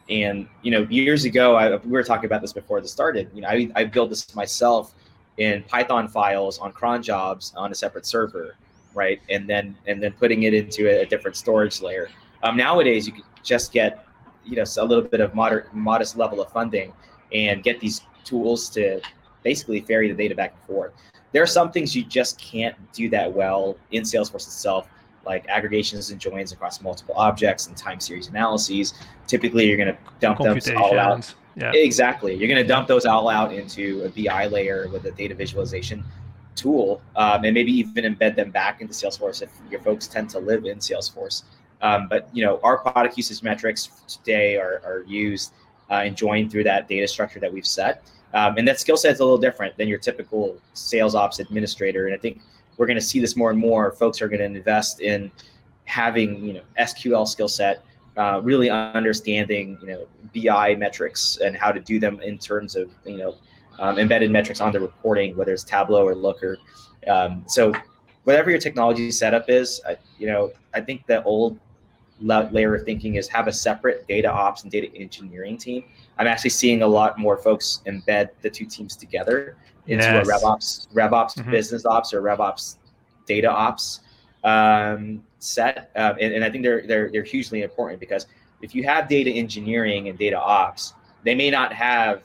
and you know, years ago, I, we were talking about this before this started. You know, I, I built this myself in Python files on cron jobs on a separate server, right? And then and then putting it into a, a different storage layer. Um, nowadays, you can just get you know a little bit of moderate, modest level of funding and get these tools to basically ferry the data back and forth. There are some things you just can't do that well in Salesforce itself, like aggregations and joins across multiple objects and time series analyses. Typically, you're going to dump them all out. Yeah. Exactly. You're going to dump those all out into a BI layer with a data visualization tool, um, and maybe even embed them back into Salesforce if your folks tend to live in Salesforce. Um, but you know, our product usage metrics today are, are used uh, and joined through that data structure that we've set. Um, and that skill set is a little different than your typical sales ops administrator. And I think we're going to see this more and more. Folks are going to invest in having you know SQL skill set, uh, really understanding you know BI metrics and how to do them in terms of you know um, embedded metrics on the reporting, whether it's Tableau or Looker. Um, so whatever your technology setup is, I, you know, I think the old layer of thinking is have a separate data ops and data engineering team. I'm actually seeing a lot more folks embed the two teams together into yes. a RevOps, RevOps mm-hmm. business ops or RevOps data ops um, set. Um, and, and I think they're, they're, they're hugely important because if you have data engineering and data ops, they may not have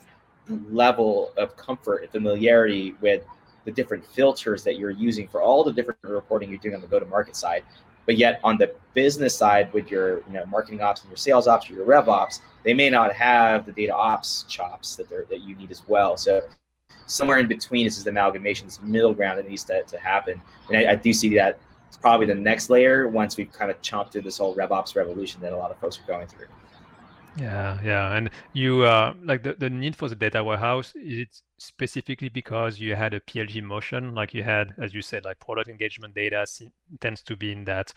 level of comfort and familiarity with the different filters that you're using for all the different reporting you're doing on the go-to-market side. But yet on the business side with your you know marketing ops and your sales ops or your rev ops, they may not have the data ops chops that they're that you need as well. So somewhere in between this is the amalgamation, this middle ground that needs to, to happen. And I, I do see that it's probably the next layer once we've kind of chomped through this whole rev ops revolution that a lot of folks are going through. Yeah, yeah, and you uh, like the, the need for the data warehouse is it specifically because you had a PLG motion, like you had, as you said, like product engagement data tends to be in that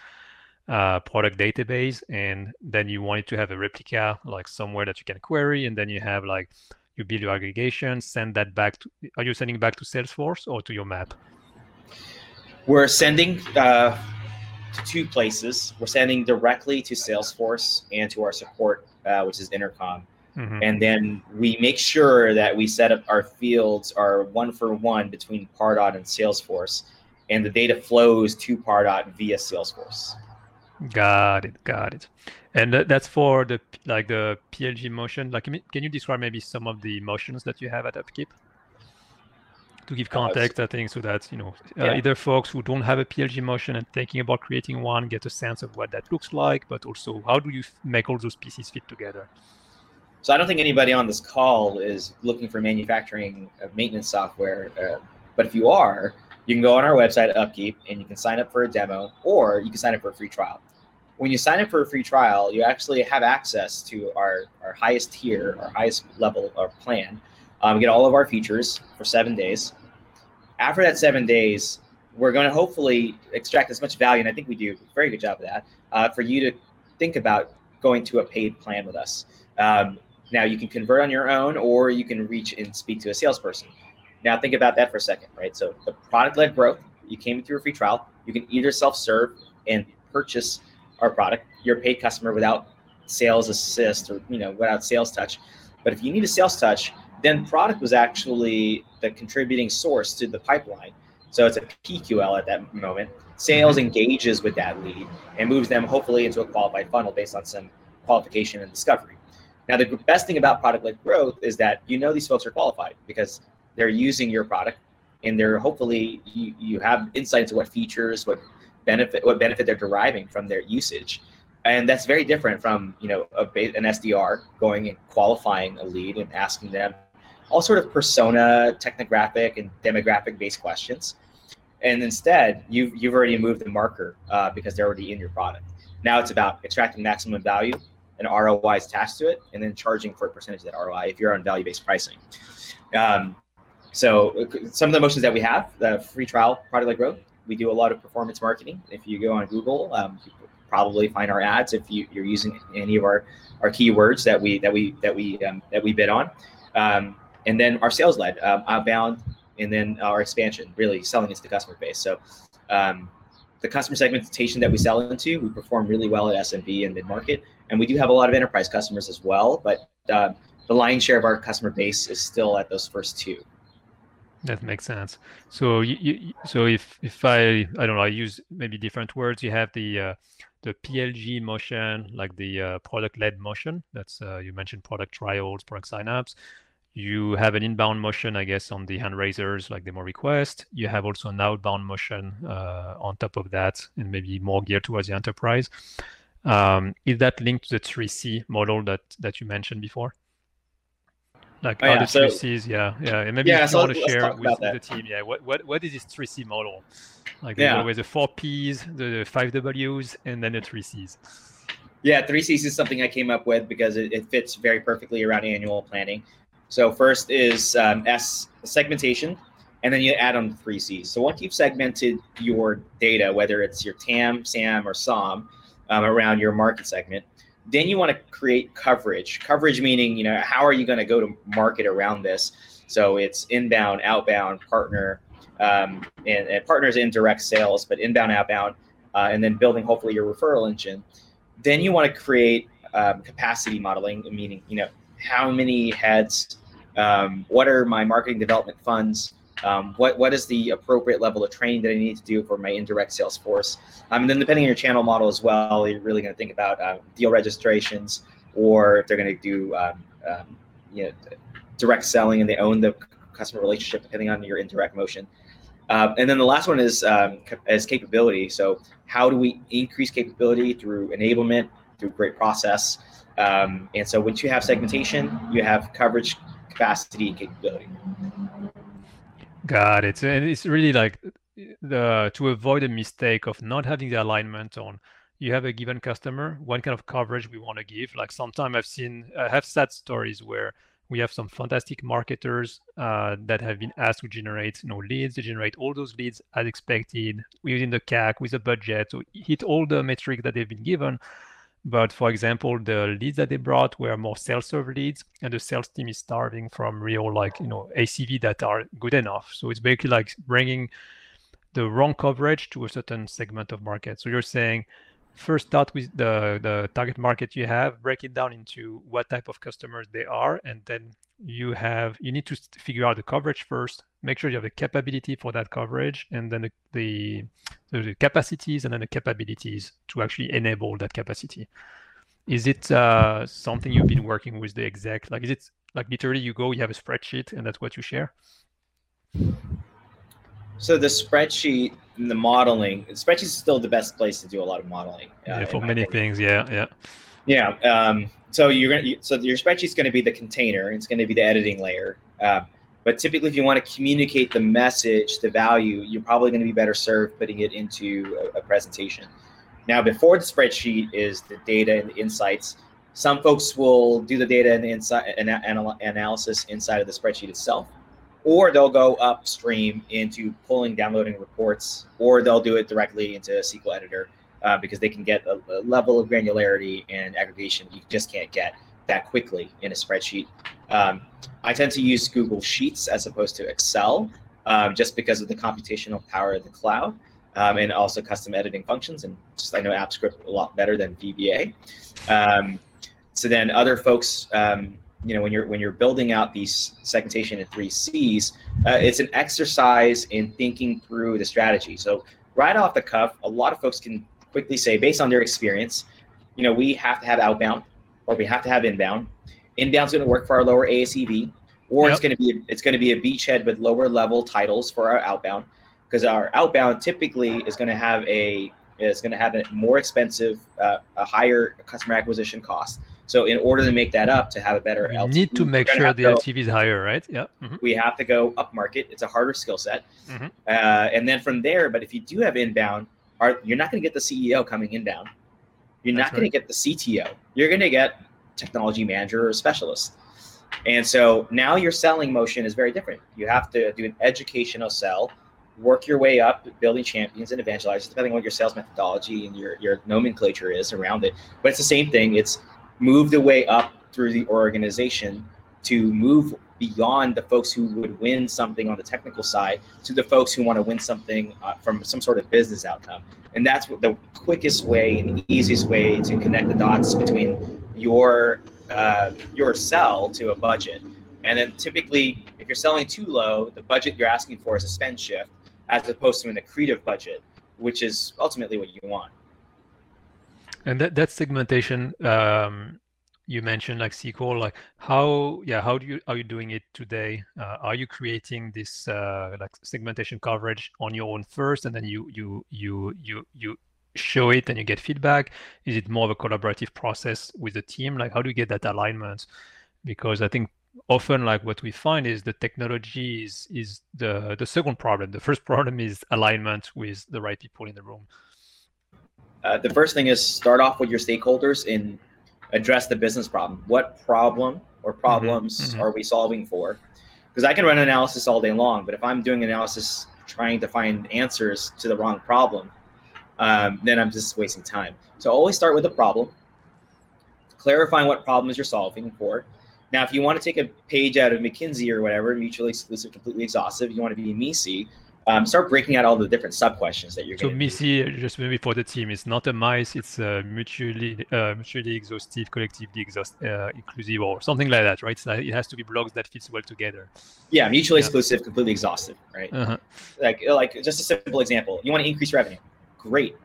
uh, product database, and then you wanted to have a replica like somewhere that you can query, and then you have like you build your aggregation, send that back to. Are you sending back to Salesforce or to your map? We're sending uh, to two places. We're sending directly to Salesforce and to our support uh, which is intercom. Mm-hmm. And then we make sure that we set up our fields are one for one between Pardot and Salesforce, and the data flows to Pardot via Salesforce. Got it, got it. And that's for the like the PLG motion. Like, can you describe maybe some of the motions that you have at Upkeep? To give context, uh, I think so that you know uh, either folks who don't have a PLG motion and thinking about creating one get a sense of what that looks like, but also how do you make all those pieces fit together? So I don't think anybody on this call is looking for manufacturing maintenance software, uh, but if you are, you can go on our website Upkeep and you can sign up for a demo, or you can sign up for a free trial when you sign up for a free trial, you actually have access to our, our highest tier, our highest level of plan. Um, get all of our features for seven days. After that seven days, we're going to hopefully extract as much value, and I think we do a very good job of that, uh, for you to think about going to a paid plan with us. Um, now, you can convert on your own, or you can reach and speak to a salesperson. Now, think about that for a second, right? So, the product led growth, you came through a free trial, you can either self serve and purchase our product. You're a paid customer without sales assist or you know without sales touch. But if you need a sales touch, then product was actually the contributing source to the pipeline. So it's a PQL at that moment. Sales mm-hmm. engages with that lead and moves them hopefully into a qualified funnel based on some qualification and discovery. Now, the best thing about product led growth is that you know these folks are qualified because they're using your product and they're hopefully you, you have insight into what features, what benefit what benefit they're deriving from their usage and that's very different from you know a, an sdr going and qualifying a lead and asking them all sort of persona technographic and demographic based questions and instead you've, you've already moved the marker uh, because they're already in your product now it's about extracting maximum value and roi is attached to it and then charging for a percentage of that roi if you're on value based pricing um, so some of the motions that we have the free trial product led growth we do a lot of performance marketing. If you go on Google, um, you probably find our ads if you, are using any of our, our keywords that we that we that we um, that we bid on. Um, and then our sales led um, outbound, and then our expansion, really selling into the customer base. So um, the customer segmentation that we sell into, we perform really well at SMB and mid market, and we do have a lot of enterprise customers as well. But uh, the lion's share of our customer base is still at those first two. That makes sense. So you, you, so if if I I don't know I use maybe different words. You have the uh, the PLG motion, like the uh, product led motion. That's uh, you mentioned product trials, product signups. You have an inbound motion, I guess, on the hand raisers, like demo request. You have also an outbound motion uh, on top of that, and maybe more geared towards the enterprise. Um, is that linked to the 3C model that that you mentioned before? like oh, yeah. so, 3Cs, yeah, yeah. And maybe yeah, you so want to share with, with the team, yeah, what, what, what is this 3C model? Like there's yeah. always the four Ps, the five Ws, and then the 3Cs. Yeah, 3Cs is something I came up with because it, it fits very perfectly around annual planning. So first is um, S segmentation, and then you add on three Cs. So once you've segmented your data, whether it's your TAM, SAM, or SOM um, around your market segment, then you want to create coverage. Coverage meaning, you know, how are you going to go to market around this? So it's inbound, outbound, partner, um, and, and, partners in direct sales, but inbound, outbound, uh, and then building hopefully your referral engine. Then you want to create um, capacity modeling, meaning, you know, how many heads, um, what are my marketing development funds, um, what what is the appropriate level of training that I need to do for my indirect sales force? Um, and then depending on your channel model as well, you're really going to think about uh, deal registrations, or if they're going to do um, um, you know direct selling and they own the customer relationship, depending on your indirect motion. Uh, and then the last one is um, is capability. So how do we increase capability through enablement, through great process? Um, and so once you have segmentation, you have coverage, capacity, capability. Got it. And it's really like the to avoid a mistake of not having the alignment on you have a given customer, what kind of coverage we want to give. Like sometimes I've seen I have sad stories where we have some fantastic marketers uh, that have been asked to generate you know leads they generate all those leads as expected within the cac with a budget to hit all the metrics that they've been given but for example, the leads that they brought were more sales serve leads, and the sales team is starving from real like you know ACV that are good enough. So it's basically like bringing the wrong coverage to a certain segment of market. So you're saying first start with the the target market you have, break it down into what type of customers they are, and then you have you need to figure out the coverage first make sure you have the capability for that coverage and then the, the, the capacities and then the capabilities to actually enable that capacity is it uh, something you've been working with the exec like is it like literally you go you have a spreadsheet and that's what you share so the spreadsheet and the modeling the spreadsheet is still the best place to do a lot of modeling uh, yeah, for many opinion. things yeah yeah yeah um, so you're gonna so your spreadsheet's going to be the container. It's going to be the editing layer. Uh, but typically, if you want to communicate the message, the value, you're probably going to be better served putting it into a, a presentation. Now, before the spreadsheet is the data and the insights. Some folks will do the data and the insight and anal- analysis inside of the spreadsheet itself, or they'll go upstream into pulling, downloading reports, or they'll do it directly into a SQL editor uh, because they can get a, a, level of granularity and aggregation you just can't get that quickly in a spreadsheet. Um, I tend to use Google Sheets as opposed to Excel um, just because of the computational power of the cloud um, and also custom editing functions. And just I know Apps Script a lot better than VBA. Um, so then other folks, um, you know, when you're when you're building out these segmentation in three C's, uh, it's an exercise in thinking through the strategy. So right off the cuff, a lot of folks can quickly say, based on their experience, you know, we have to have outbound or we have to have inbound. Inbound's going to work for our lower ACV, or yep. it's going to be it's going to be a beachhead with lower level titles for our outbound, because our outbound typically is going to have a is going to have a more expensive, uh, a higher customer acquisition cost. So in order to make that up, to have a better we LTV, need to make sure the go, LTV is higher, right? Yeah. Mm-hmm. We have to go up market. It's a harder skill set, mm-hmm. uh, and then from there. But if you do have inbound, are you're not going to get the CEO coming inbound. You're That's not going to get the CTO. You're going to get technology manager or specialist. And so now your selling motion is very different. You have to do an educational sell, work your way up, building champions and evangelizers, depending on what your sales methodology and your, your nomenclature is around it. But it's the same thing. It's move the way up through the organization to move beyond the folks who would win something on the technical side to the folks who want to win something uh, from some sort of business outcome. And that's the quickest way and the easiest way to connect the dots between your uh, your sell to a budget. And then typically, if you're selling too low, the budget you're asking for is a spend shift as opposed to an accretive budget, which is ultimately what you want. And that, that segmentation um, you mentioned like SQL, like how, yeah, how do you are you doing it today? Uh, are you creating this uh, like segmentation coverage on your own first, and then you you you you you show it and you get feedback? Is it more of a collaborative process with the team? Like how do you get that alignment? Because I think often like what we find is the technology is is the the second problem. The first problem is alignment with the right people in the room. Uh, the first thing is start off with your stakeholders and address the business problem. What problem or mm-hmm. problems mm-hmm. are we solving for? Because I can run analysis all day long, but if I'm doing analysis trying to find answers to the wrong problem, um, then I'm just wasting time. So always start with the problem, clarifying what problems you're solving for. Now, if you want to take a page out of McKinsey or whatever, mutually exclusive, completely exhaustive, you want to be MECE, um, start breaking out all the different sub questions that you're so MECE just maybe for the team it's not a mice it's a mutually uh, mutually exhaustive collectively exhaust, uh, inclusive or something like that right like it has to be blocks that fits well together yeah mutually yeah. exclusive completely exhaustive right uh-huh. like like just a simple example you want to increase revenue great.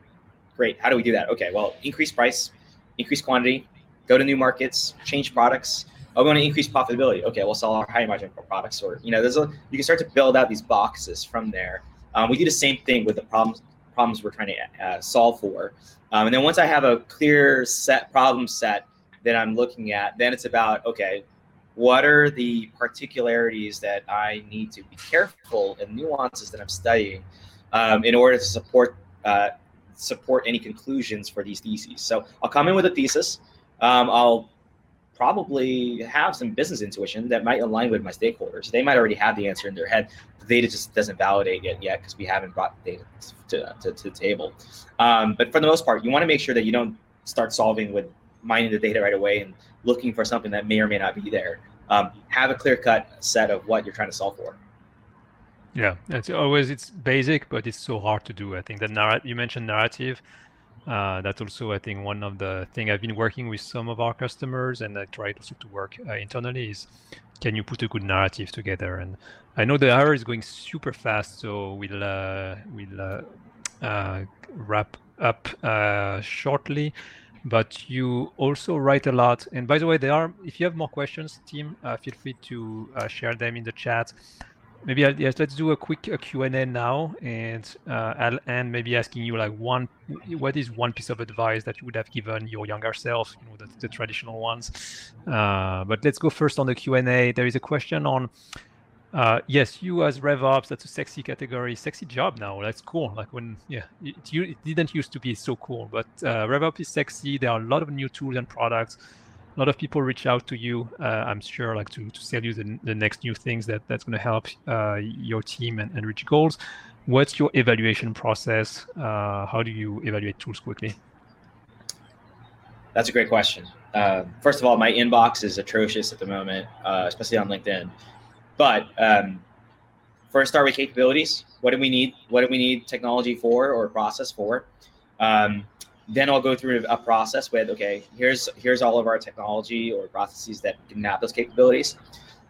Great. How do we do that? Okay well increase price increase quantity go to new markets change products. We want to increase profitability. Okay, we'll sell our high margin products, or you know, there's a you can start to build out these boxes from there. Um, we do the same thing with the problems problems we're trying to uh, solve for, um, and then once I have a clear set problem set that I'm looking at, then it's about okay, what are the particularities that I need to be careful and nuances that I'm studying um, in order to support uh, support any conclusions for these theses. So I'll come in with a thesis. Um, I'll probably have some business intuition that might align with my stakeholders. They might already have the answer in their head. The data just doesn't validate it yet because we haven't brought data to, to, to the table. Um, but for the most part, you want to make sure that you don't start solving with mining the data right away and looking for something that may or may not be there. Um, have a clear cut set of what you're trying to solve for. Yeah, it's always it's basic, but it's so hard to do. I think the narrative you mentioned narrative uh, that's also, I think, one of the thing I've been working with some of our customers, and I try also to work uh, internally is can you put a good narrative together? And I know the hour is going super fast, so we'll uh, we'll uh, uh, wrap up uh, shortly. But you also write a lot, and by the way, there are. If you have more questions, team, feel free to share them in the chat maybe I'll, yes, let's do a quick a Q&A now, and uh, I'll end maybe asking you like one, what is one piece of advice that you would have given your younger self, you know, the, the traditional ones. Uh, but let's go first on the Q&A. There is a question on Uh, yes, you as RevOps, that's a sexy category, sexy job now. That's cool. Like when, yeah, it, it didn't used to be so cool, but uh, RevOps is sexy. There are a lot of new tools and products. A lot of people reach out to you, uh, I'm sure, like to, to sell you the, the next new things that that's going to help uh, your team and, and reach goals. What's your evaluation process? Uh, how do you evaluate tools quickly? That's a great question. Uh, first of all, my inbox is atrocious at the moment, uh, especially on LinkedIn. But um, first, start with capabilities. What do we need? What do we need technology for or process for? Um, then I'll go through a process with okay, here's here's all of our technology or processes that can have those capabilities.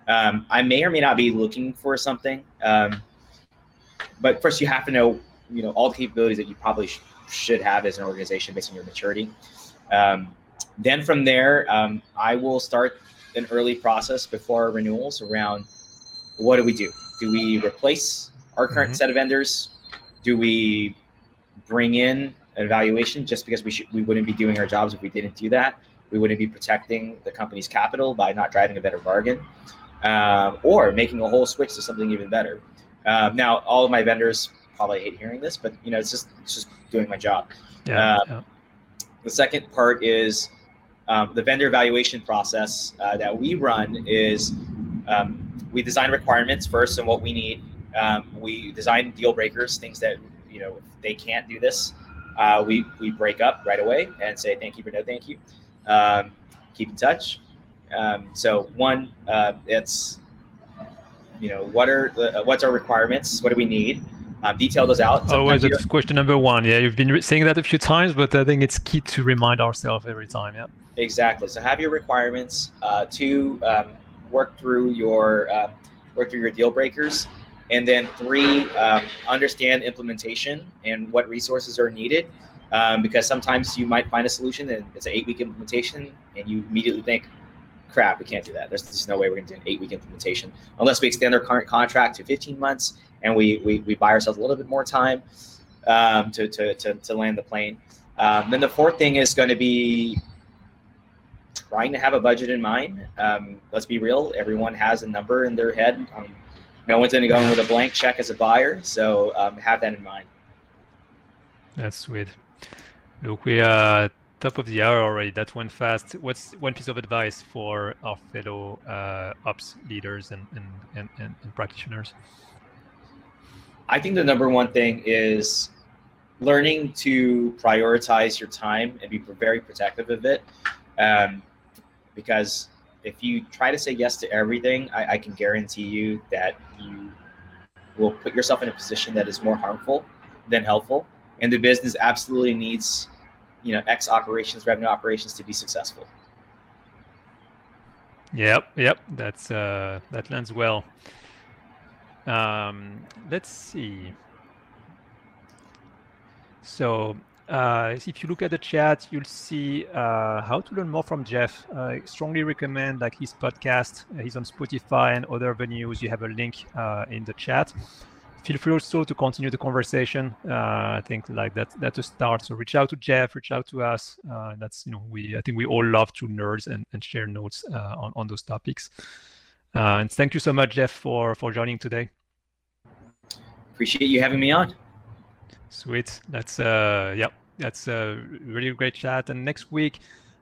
Um, I may or may not be looking for something, um, but first you have to know you know all the capabilities that you probably sh- should have as an organization based on your maturity. Um, then from there, um, I will start an early process before renewals around what do we do? Do we replace our current mm-hmm. set of vendors? Do we bring in an evaluation just because we should we wouldn't be doing our jobs if we didn't do that? We wouldn't be protecting the company's capital by not driving a better bargain, um, or making a whole switch to something even better. Um, now, all of my vendors probably hate hearing this, but you know, it's just it's just doing my job. Yeah, uh, yeah. The second part is um, the vendor evaluation process uh, that we run is um, we design requirements first and what we need. Um, we design deal breakers, things that you know they can't do this. Uh, we we break up right away and say thank you but no thank you. Um, keep in touch. Um, so one, uh, it's you know what are uh, what's our requirements? What do we need? Um, detail those out. Sometimes Always, that's question number one. Yeah, you've been saying that a few times, but I think it's key to remind ourselves every time. Yeah. Exactly. So have your requirements. Uh, two, um, work through your uh, work through your deal breakers, and then three, um, understand implementation and what resources are needed. Um, because sometimes you might find a solution and it's an eight-week implementation, and you immediately think, "Crap, we can't do that. There's just no way we're going to do an eight-week implementation unless we extend our current contract to 15 months and we we, we buy ourselves a little bit more time um, to, to, to to land the plane." Um, then the fourth thing is going to be trying to have a budget in mind. Um, let's be real; everyone has a number in their head. No one's going to go in with a blank check as a buyer, so um, have that in mind. That's sweet. Look, we are top of the hour already. That went fast. What's one piece of advice for our fellow uh, ops leaders and, and, and, and, and practitioners? I think the number one thing is learning to prioritize your time and be very protective of it. Um, because if you try to say yes to everything, I, I, can guarantee you that you will put yourself in a position that is more harmful than helpful. And the business absolutely needs, you know, X operations, revenue operations to be successful. Yep, yep, that's uh, that lands well. Um, let's see. So uh, if you look at the chat, you'll see uh, how to learn more from Jeff. Uh, I strongly recommend like his podcast. Uh, he's on Spotify and other venues. You have a link uh, in the chat. Feel free also to continue the conversation. Uh, I think like that that's a start. So reach out to Jeff, reach out to us. that's you know we I think we all love to nerds and, and share notes on on those topics. and thank you so much, Jeff, for for joining today. Appreciate you having me on. Sweet. That's uh, yeah, that's a really great chat. And next week,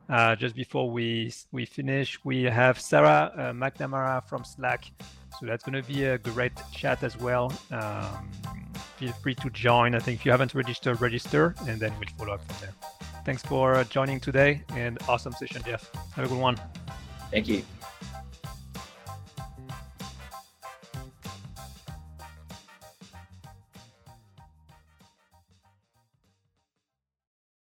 uh, just before we we finish, we have Sarah uh, McNamara from Slack. So that's going to be a great chat as well. Um, feel free to join. I think if you haven't registered, register, and then we'll follow up from there. Thanks for joining today, and awesome session, Jeff. Have a good one. Thank you.